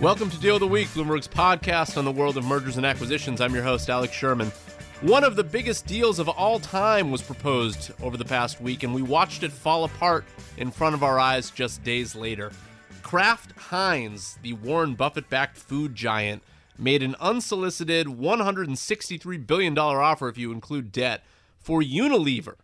Welcome to Deal of the Week, Bloomberg's podcast on the world of mergers and acquisitions. I'm your host, Alex Sherman. One of the biggest deals of all time was proposed over the past week, and we watched it fall apart in front of our eyes just days later. Kraft Heinz, the Warren Buffett backed food giant, made an unsolicited $163 billion offer, if you include debt, for Unilever,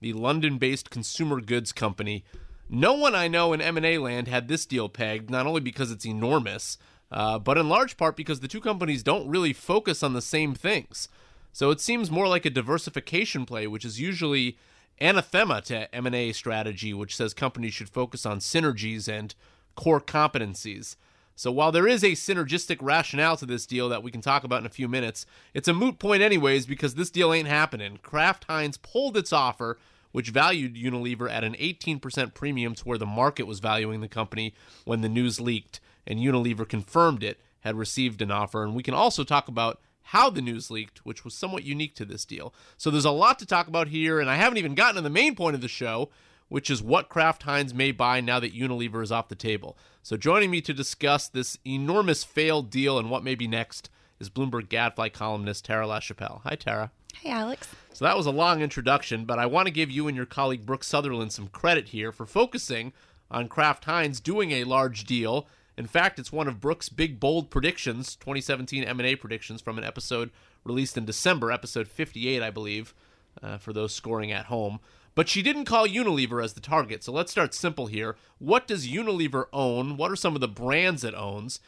the London based consumer goods company no one I know in M&A land had this deal pegged, not only because it's enormous, uh, but in large part because the two companies don't really focus on the same things. So it seems more like a diversification play, which is usually anathema to M&A strategy, which says companies should focus on synergies and core competencies. So while there is a synergistic rationale to this deal that we can talk about in a few minutes, it's a moot point anyways because this deal ain't happening. Kraft Heinz pulled its offer which valued Unilever at an 18% premium to where the market was valuing the company when the news leaked, and Unilever confirmed it had received an offer. And we can also talk about how the news leaked, which was somewhat unique to this deal. So there's a lot to talk about here, and I haven't even gotten to the main point of the show, which is what Kraft Heinz may buy now that Unilever is off the table. So joining me to discuss this enormous failed deal and what may be next is Bloomberg Gadfly columnist Tara Lachapelle. Hi, Tara. Hey, Alex. So that was a long introduction, but I want to give you and your colleague Brooke Sutherland some credit here for focusing on Kraft Heinz doing a large deal. In fact, it's one of Brooke's big bold predictions, 2017 M&A predictions from an episode released in December, episode 58, I believe, uh, for those scoring at home. But she didn't call Unilever as the target. So let's start simple here. What does Unilever own? What are some of the brands it owns?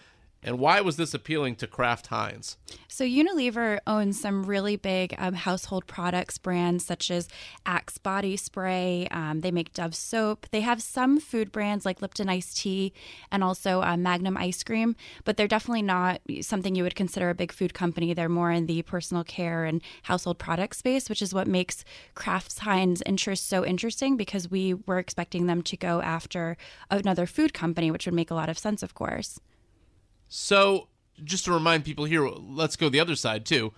And why was this appealing to Kraft Heinz? So, Unilever owns some really big um, household products brands such as Axe body spray. Um, they make Dove soap. They have some food brands like Lipton iced tea and also uh, Magnum ice cream, but they're definitely not something you would consider a big food company. They're more in the personal care and household product space, which is what makes Kraft Heinz interest so interesting because we were expecting them to go after another food company, which would make a lot of sense, of course. So, just to remind people here, let's go the other side too.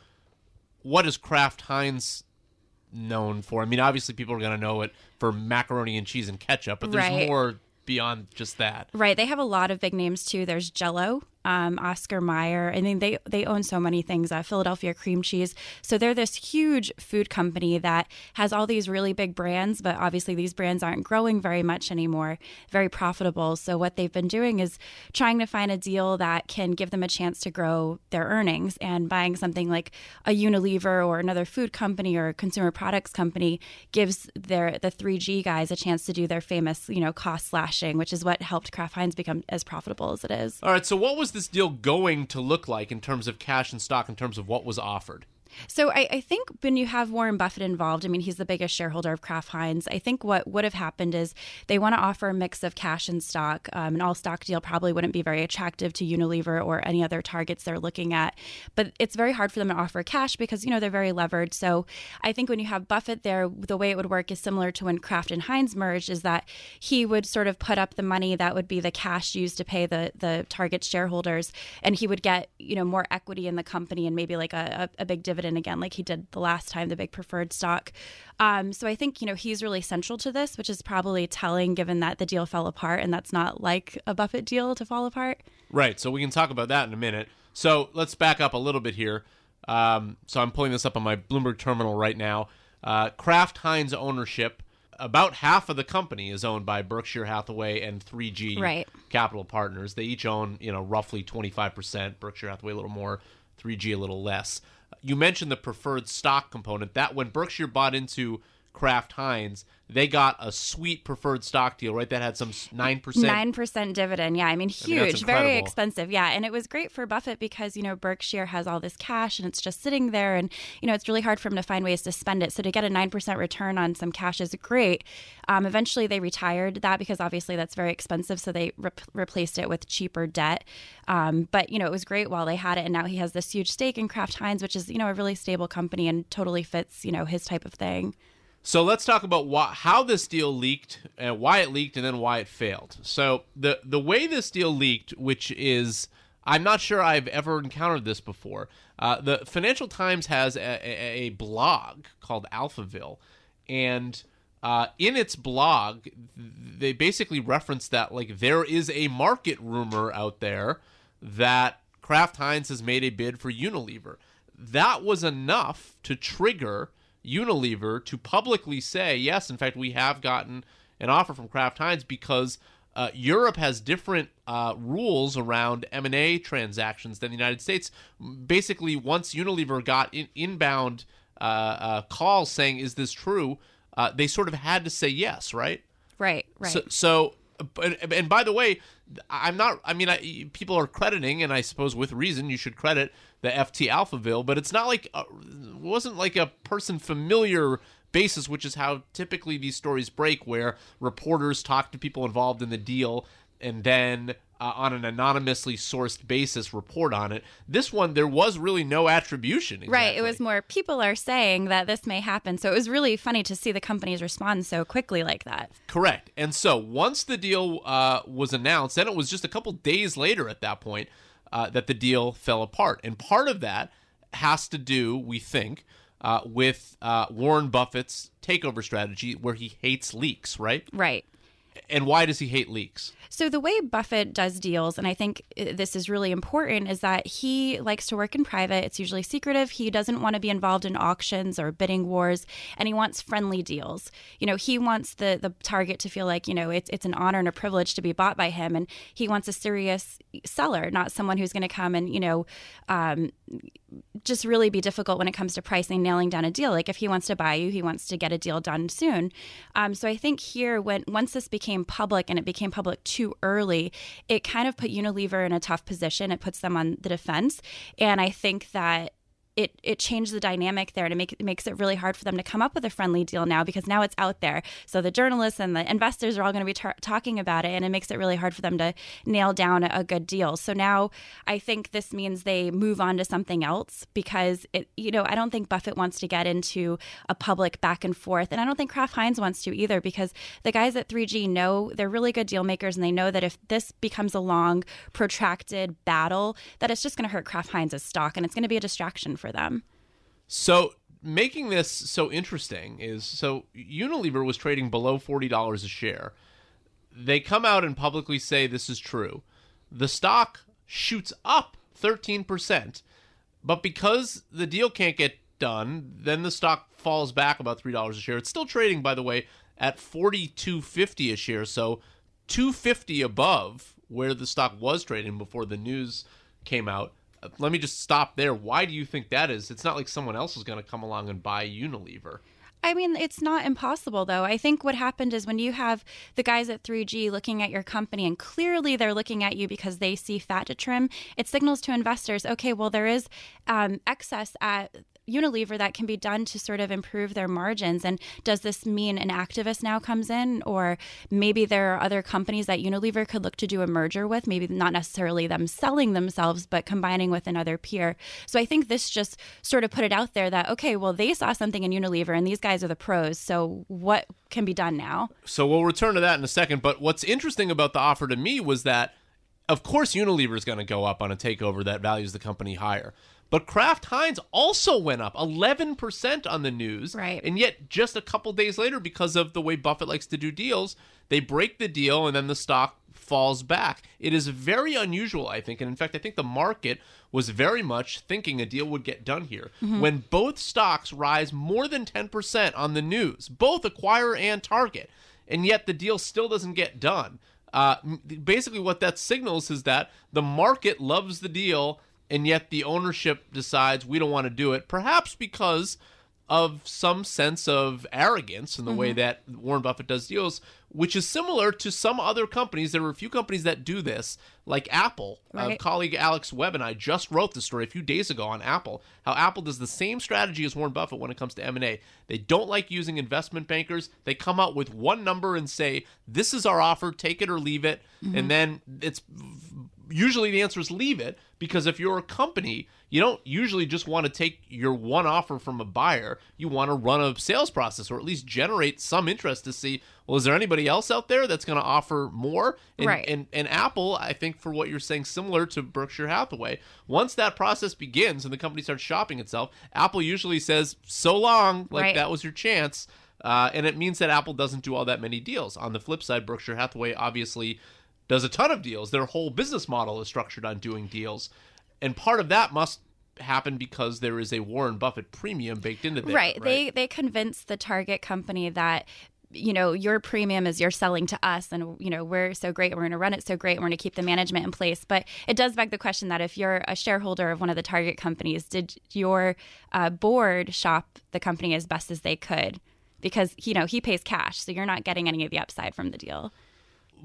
What is Kraft Heinz known for? I mean, obviously people are going to know it for macaroni and cheese and ketchup, but there's right. more beyond just that. Right. They have a lot of big names too. There's Jello, um, Oscar Mayer. I mean, they they own so many things. Uh, Philadelphia cream cheese. So they're this huge food company that has all these really big brands, but obviously these brands aren't growing very much anymore. Very profitable. So what they've been doing is trying to find a deal that can give them a chance to grow their earnings. And buying something like a Unilever or another food company or consumer products company gives their the 3G guys a chance to do their famous, you know, cost slashing, which is what helped Kraft Heinz become as profitable as it is. All right. So what was the this deal going to look like in terms of cash and stock, in terms of what was offered? So I, I, think when you have Warren Buffett involved, I mean, he's the biggest shareholder of Kraft Heinz. I think what would have happened is they want to offer a mix of cash and stock. Um, an all stock deal probably wouldn't be very attractive to Unilever or any other targets they're looking at. But it's very hard for them to offer cash because, you know, they're very levered. So I think when you have Buffett there, the way it would work is similar to when Kraft and Heinz merged, is that he would sort of put up the money that would be the cash used to pay the, the target shareholders. And he would get, you know, more equity in the company and maybe like a, a, a big dividend again, like he did the last time, the big preferred stock. Um, so I think, you know, he's really central to this, which is probably telling given that the deal fell apart and that's not like a Buffett deal to fall apart. Right. So we can talk about that in a minute. So let's back up a little bit here. Um, so I'm pulling this up on my Bloomberg terminal right now. Uh, Kraft Heinz ownership about half of the company is owned by Berkshire Hathaway and 3G right. Capital Partners. They each own, you know, roughly 25%, Berkshire Hathaway a little more, 3G a little less. You mentioned the preferred stock component. That when Berkshire bought into Kraft Heinz, they got a sweet preferred stock deal, right? That had some nine percent, nine percent dividend. Yeah, I mean, huge, I mean, very expensive. Yeah, and it was great for Buffett because you know Berkshire has all this cash and it's just sitting there, and you know it's really hard for him to find ways to spend it. So to get a nine percent return on some cash is great. Um, eventually, they retired that because obviously that's very expensive, so they re- replaced it with cheaper debt. Um, but you know it was great while they had it, and now he has this huge stake in Kraft Heinz, which is you know a really stable company and totally fits you know his type of thing. So let's talk about why, how this deal leaked and why it leaked and then why it failed. So the the way this deal leaked, which is I'm not sure I've ever encountered this before. Uh, the Financial Times has a, a, a blog called Alphaville, and uh, in its blog, they basically reference that like there is a market rumor out there that Kraft Heinz has made a bid for Unilever. That was enough to trigger Unilever to publicly say, yes, in fact, we have gotten an offer from Kraft Heinz because uh, Europe has different uh, rules around M&A transactions than the United States. Basically, once Unilever got in- inbound uh, uh calls saying, is this true, uh, they sort of had to say yes, right? Right, right. So, so and by the way, I'm not. I mean, I, people are crediting, and I suppose with reason, you should credit the FT Alphaville, but it's not like a, wasn't like a person familiar basis, which is how typically these stories break, where reporters talk to people involved in the deal and then uh, on an anonymously sourced basis report on it. This one, there was really no attribution. Exactly. Right. It was more people are saying that this may happen. So it was really funny to see the companies respond so quickly like that. Correct. And so once the deal uh, was announced, then it was just a couple days later at that point uh, that the deal fell apart. And part of that has to do, we think, uh, with uh, Warren Buffett's takeover strategy where he hates leaks, right? Right. And why does he hate leaks? So, the way Buffett does deals, and I think uh, this is really important, is that he likes to work in private. It's usually secretive. He doesn't want to be involved in auctions or bidding wars, and he wants friendly deals. You know, he wants the, the target to feel like, you know, it's, it's an honor and a privilege to be bought by him. And he wants a serious seller, not someone who's going to come and, you know, um, just really be difficult when it comes to pricing, nailing down a deal. Like if he wants to buy you, he wants to get a deal done soon. Um, so I think here, when once this became public and it became public too early, it kind of put Unilever in a tough position. It puts them on the defense, and I think that it it changed the dynamic there and it, make, it makes it really hard for them to come up with a friendly deal now because now it's out there. So the journalists and the investors are all going to be tar- talking about it, and it makes it really hard for them to nail down a, a, good deal. So now I think this means they move on to something else because it you know I don't think Buffett wants to get into a public back and forth, and I don't think Kraft Heinz wants to either because the guys at 3G know they're really good deal makers and they know that if this becomes a long protracted battle, that it's just going to hurt Kraft Heinz's stock and it's going to be a distraction for for them. So making this so interesting is so Unilever was trading below $40 a share. They come out and publicly say this is true. The stock shoots up 13%. But because the deal can't get done, then the stock falls back about $3 a share. It's still trading by the way at 42.50 a share, so 250 above where the stock was trading before the news came out let me just stop there. Why do you think that is? It's not like someone else is going to come along and buy Unilever. I mean, it's not impossible, though. I think what happened is when you have the guys at 3G looking at your company, and clearly they're looking at you because they see fat to trim, it signals to investors okay, well, there is um, excess at Unilever that can be done to sort of improve their margins? And does this mean an activist now comes in, or maybe there are other companies that Unilever could look to do a merger with? Maybe not necessarily them selling themselves, but combining with another peer. So I think this just sort of put it out there that okay, well they saw something in Unilever, and these guys are the pros. So what can be done now? So we'll return to that in a second. But what's interesting about the offer to me was that, of course, Unilever is going to go up on a takeover that values the company higher. But Kraft Heinz also went up 11% on the news. Right. And yet, just a couple days later, because of the way Buffett likes to do deals, they break the deal and then the stock falls back. It is very unusual, I think. And in fact, I think the market was very much thinking a deal would get done here. Mm-hmm. When both stocks rise more than 10% on the news, both acquire and target, and yet the deal still doesn't get done. Uh, basically, what that signals is that the market loves the deal and yet the ownership decides we don't want to do it, perhaps because of some sense of arrogance in the way mm-hmm. that Warren Buffett does deals, which is similar to some other companies. There are a few companies that do this, like Apple. A Right. colleague Alex Webb and I just wrote the story a few days ago on Apple, how Apple does the same strategy as Warren Buffett when it comes to M&A. They don't like using investment bankers. They come out with one number and say, "This is our offer, take it or leave it." Mm-hmm. And then it's usually the answer is leave it because if you're a company, you don't usually just want to take your one offer from a buyer. You want to run a sales process or at least generate some interest to see, well, is there anybody else out there that's going to offer more? And, Right. And, and Apple, I think, for what you're saying, similar to Berkshire Hathaway, once that process begins and the company starts shopping itself, Apple usually says, so long, like Right. that was your chance. Uh, and it means that Apple doesn't do all that many deals. On the flip side, Berkshire Hathaway obviously does a ton of deals. Their whole business model is structured on doing deals. And part of that must happen because there is a Warren Buffett premium baked into there. right. They they convince the target company that you know your premium is you're selling to us and you know we're so great we're going to run it so great we're going to keep the management in place. But it does beg the question that if you're a shareholder of one of the target companies did your uh, board shop the company as best as they could? Because you know he pays cash so you're not getting any of the upside from the deal.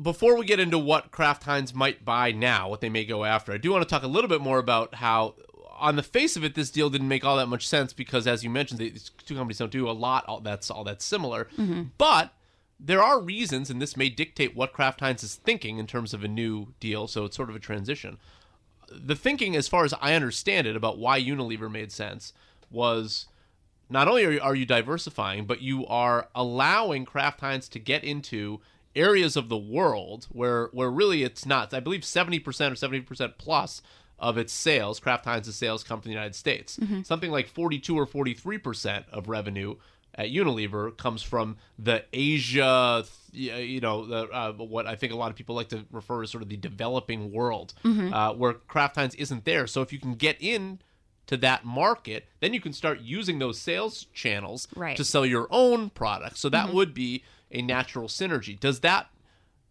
Before we get into what Kraft Heinz might buy now, what they may go after, I do want to talk a little bit more about how, on the face of it, this deal didn't make all that much sense because, as you mentioned, these two companies don't do a lot all that's all that similar. Mm-hmm. But there are reasons, and this may dictate what Kraft Heinz is thinking in terms of a new deal. So it's sort of a transition. The thinking, as far as I understand it, about why Unilever made sense was not only are you, are you diversifying, but you are allowing Kraft Heinz to get into areas of the world where where really it's not. I believe 70% or 70% plus of its sales, Kraft Heinz's sales come from the United States. Something like 42 or 43% of revenue at Unilever comes from the Asia, you know, the, uh, what I think a lot of people like to refer as sort of the developing world, uh, where Kraft Heinz isn't there. So if you can get in to that market, then you can start using those sales channels Right. to sell your own products. So that would be a natural synergy. Does that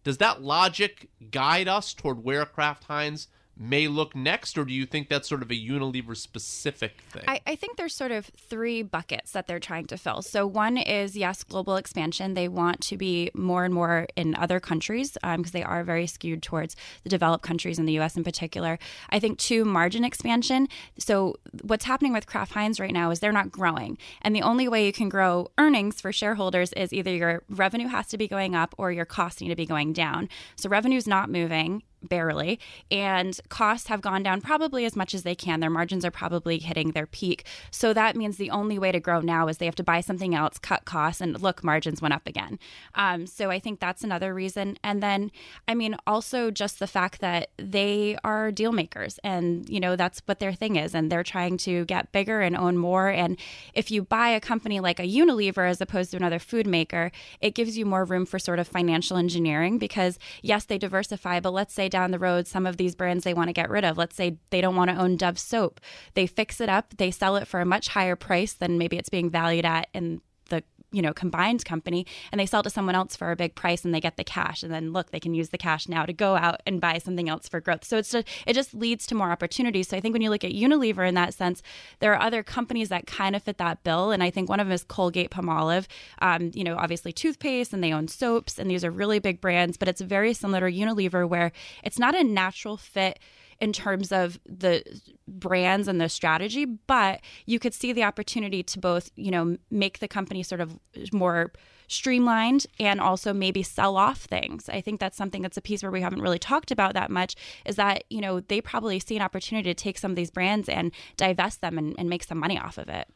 does that logic guide us toward where Kraft Heinz may look next, or do you think that's sort of a Unilever specific thing? I, I think there's sort of three buckets that they're trying to fill. So one is yes, global expansion. They want to be more and more in other countries um, because they are very skewed towards the developed countries in the U.S. in particular. I think two, margin expansion. So what's happening with Kraft Heinz right now is they're not growing, and the only way you can grow earnings for shareholders is either your revenue has to be going up or your costs need to be going down. So revenue's not moving barely and costs have gone down probably as much as they can. Their margins are probably hitting their peak. So that means the only way to grow now is they have to buy something else cut costs and look margins went up again. Um, so i think that's another reason. And then i mean also just the fact that they are deal makers and you know that's what their thing is and they're trying to get bigger and own more. And if you buy a company like a unilever as opposed to another food maker it gives you more room for sort of financial engineering because yes they diversify but let's say down the road some of these brands they want to get rid of. Let's say they don't want to own dove soap. They fix it up. They sell it for a much higher price than maybe it's being valued at in you know combined company and they sell to someone else for a big price and they get the cash and then look they can use the cash now to go out and buy something else for growth. So it's just it just leads to more opportunities. So i think when you look at unilever in that sense there are other companies that kind of fit that bill and i think one of them is colgate palmolive um, you know obviously toothpaste and they own soaps and these are really big brands but it's very similar to unilever where it's not a natural fit in terms of the brands and the strategy, but you could see the opportunity to both, you know, make the company sort of more streamlined and also maybe sell off things. I think that's something that's a piece where we haven't really talked about that much is that, you know, they probably see an opportunity to take some of these brands and divest them and, and make some money off of it.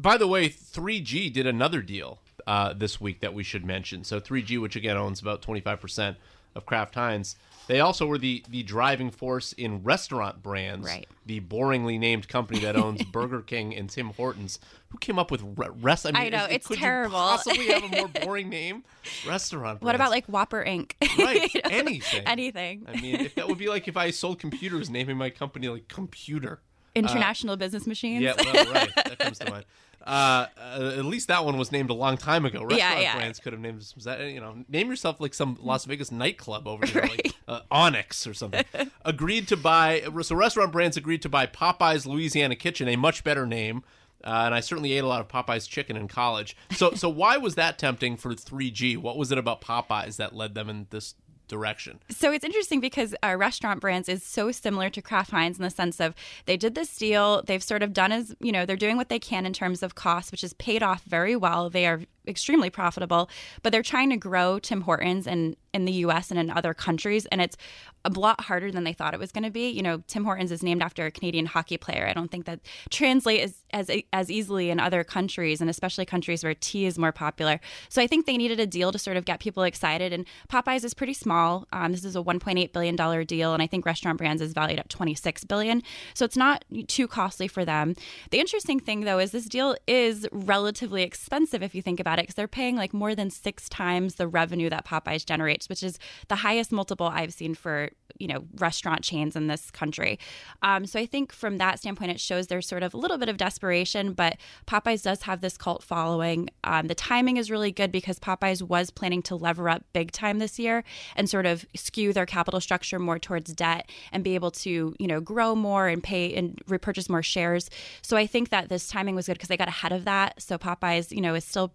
By the way, 3G did another deal uh, this week that we should mention. So 3G, which again owns about 25% of Kraft Heinz, they also were the, the driving force in restaurant brands. Right. The boringly named company that owns Burger King and Tim Hortons. Who came up with re- rest? I, mean, I know, is- it's could terrible. You possibly have a more boring name? Restaurant. What about like Whopper Inc? right You know, anything? Anything. I mean, if that would be like if I sold computers, naming my company like Computer. International business machines. Yeah, well, right. That comes to mind. Uh, uh, at least that one was named a long time ago. Restaurant yeah. brands could have named that, you know name yourself like some Las Vegas nightclub over there, like uh, Onyx or something. agreed to buy so restaurant brands agreed to buy Popeyes Louisiana Kitchen, a much better name Uh, and I certainly ate a lot of Popeye's chicken in college. So, so why was that tempting for 3G? What was it about Popeyes that led them in this direction. So it's interesting because uh, Restaurant Brands is so similar to Kraft Heinz in the sense of they did this deal. They've sort of done as, you know, they're doing what they can in terms of cost, which has paid off very well. They are extremely profitable, but they're trying to grow Tim Hortons and in the US and in other countries and it's a lot harder than they thought it was going to be. You know, Tim Hortons is named after a Canadian hockey player. I don't think that translates as, as as easily in other countries and especially countries where tea is more popular. So I think they needed a deal to sort of get people excited and Popeyes is pretty small. Um, this is a 1.8 billion dollar deal and I think Restaurant Brands is valued at 26 billion. So it's not too costly for them. The interesting thing though is this deal is relatively expensive if you think about it because they're paying like more than 6 times the revenue that Popeyes generates which is the highest multiple I've seen for you know restaurant chains in this country. Um, so I think from that standpoint, it shows there's sort of a little bit of desperation, but Popeyes does have this cult following. Um, the timing is really good because Popeyes was planning to lever up big time this year and sort of skew their capital structure more towards debt and be able to you know grow more and pay and repurchase more shares. So I think that this timing was good because they got ahead of that. So Popeyes, you know, is still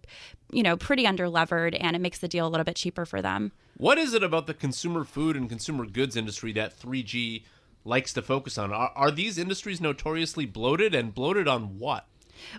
you know pretty underlevered and it makes the deal a little bit cheaper for them. What is it about the consumer food and consumer goods industry that 3G likes to focus on? Are, are these industries notoriously bloated and bloated on what?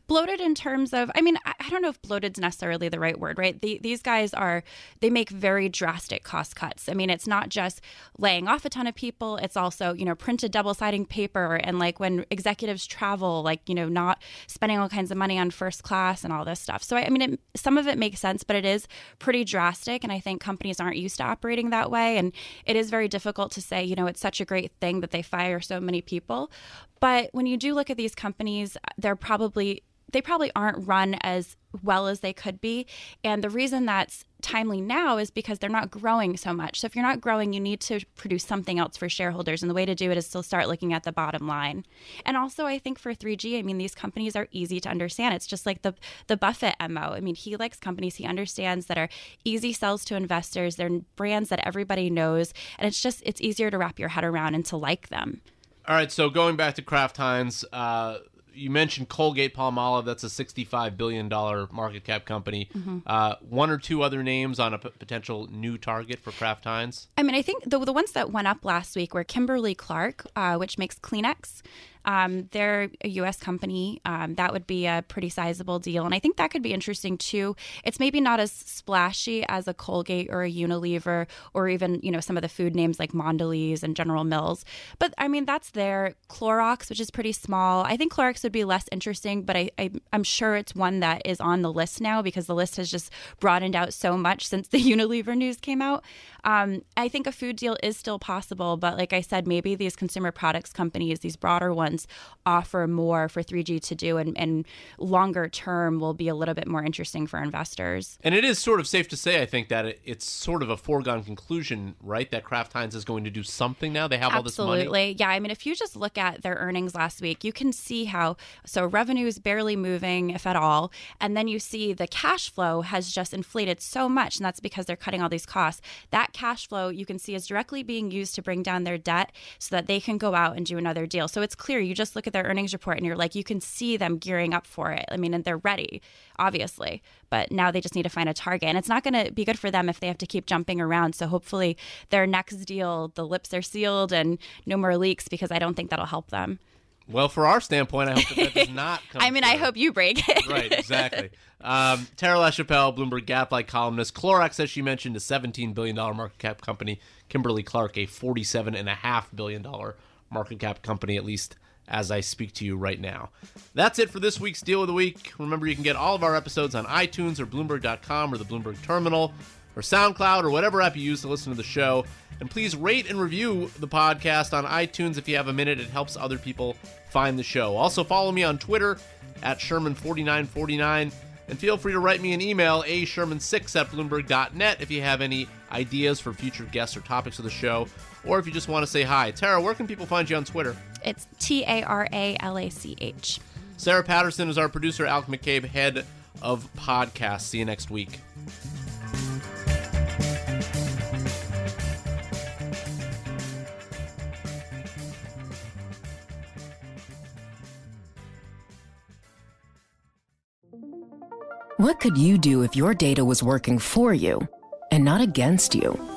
Bloated in terms of i mean i, don't know if bloated's necessarily the right word right? The, these guys are they make very drastic cost cuts. I mean it's not just laying off a ton of people. It's also you know printed double-siding paper and like when executives travel like you know not spending all kinds of money on first class and all this stuff. So i, I mean it, some of it makes sense but it is pretty drastic and i think companies aren't used to operating that way. And it is very difficult to say you know it's such a great thing that they fire so many people but when you do look at these companies, they're probably they probably aren't run as well as they could be. And the reason that's timely now is because they're not growing so much. So if you're not growing, you need to produce something else for shareholders. And the way to do it is to start looking at the bottom line. And also I think for 3G, I mean these companies are easy to understand. It's just like the the Buffett MO. I mean, he likes companies he understands that are easy sells to investors. They're brands that everybody knows. And it's just it's easier to wrap your head around and to like them. All right, so going back to Kraft Heinz, uh, you mentioned Colgate Palmolive. That's a $65 billion market cap company. Mm-hmm. Uh, one or two other names on a p- potential new target for Kraft Heinz? I mean, I think the, the ones that went up last week were Kimberly Clark, uh, which makes Kleenex. Um, they're a U.S. company. Um, that would be a pretty sizable deal, and I think that could be interesting too. It's maybe not as splashy as a Colgate or a Unilever, or even you know some of the food names like Mondelez and General Mills. But I mean, that's there. Clorox, which is pretty small. I think Clorox would be less interesting, but I, I I'm sure it's one that is on the list now because the list has just broadened out so much since the Unilever news came out. Um, I think a food deal is still possible, but like I said, maybe these consumer products companies, these broader ones, offer more for 3G to do, and, and longer term will be a little bit more interesting for investors. And it is sort of safe to say, I think, that it, it's sort of a foregone conclusion, right? That Kraft Heinz is going to do something now. They have Absolutely. all this money. Absolutely. Yeah. I mean, if you just look at their earnings last week, you can see how so revenue is barely moving, if at all. And then you see the cash flow has just inflated so much, and that's because they're cutting all these costs. That cash flow you can see is directly being used to bring down their debt so that they can go out and do another deal. So it's clear. You just look at their earnings report and you're like, you can see them gearing up for it. I mean, and they're ready, obviously, but now they just need to find a target. And it's not going to be good for them if they have to keep jumping around. So hopefully their next deal, the lips are sealed and no more leaks because I don't think that'll help them. Well, for our standpoint, I hope that, that does not come. I mean, through. I hope you break it. right, exactly. Um, Tara Lachapelle, Bloomberg Gadfly columnist. Clorox, as she mentioned, a $17 billion market cap company. Kimberly Clark, a $47.5 billion market cap company, at least as I speak to you right now. That's it for this week's Deal of the Week. Remember, you can get all of our episodes on iTunes or Bloomberg.com or the Bloomberg Terminal or SoundCloud or whatever app you use to listen to the show. And please rate and review the podcast on iTunes if you have a minute. It helps other people find the show. Also, follow me on Twitter at Sherman4949. And feel free to write me an email, a sherman6 at bloomberg.net, if you have any ideas for future guests or topics of the show, or if you just want to say hi. Tara, where can people find you on Twitter? It's T A R A L A C H. Sarah Patterson is our producer, Alec McCabe, head of podcasts. See you next week. What could you do if your data was working for you and not against you?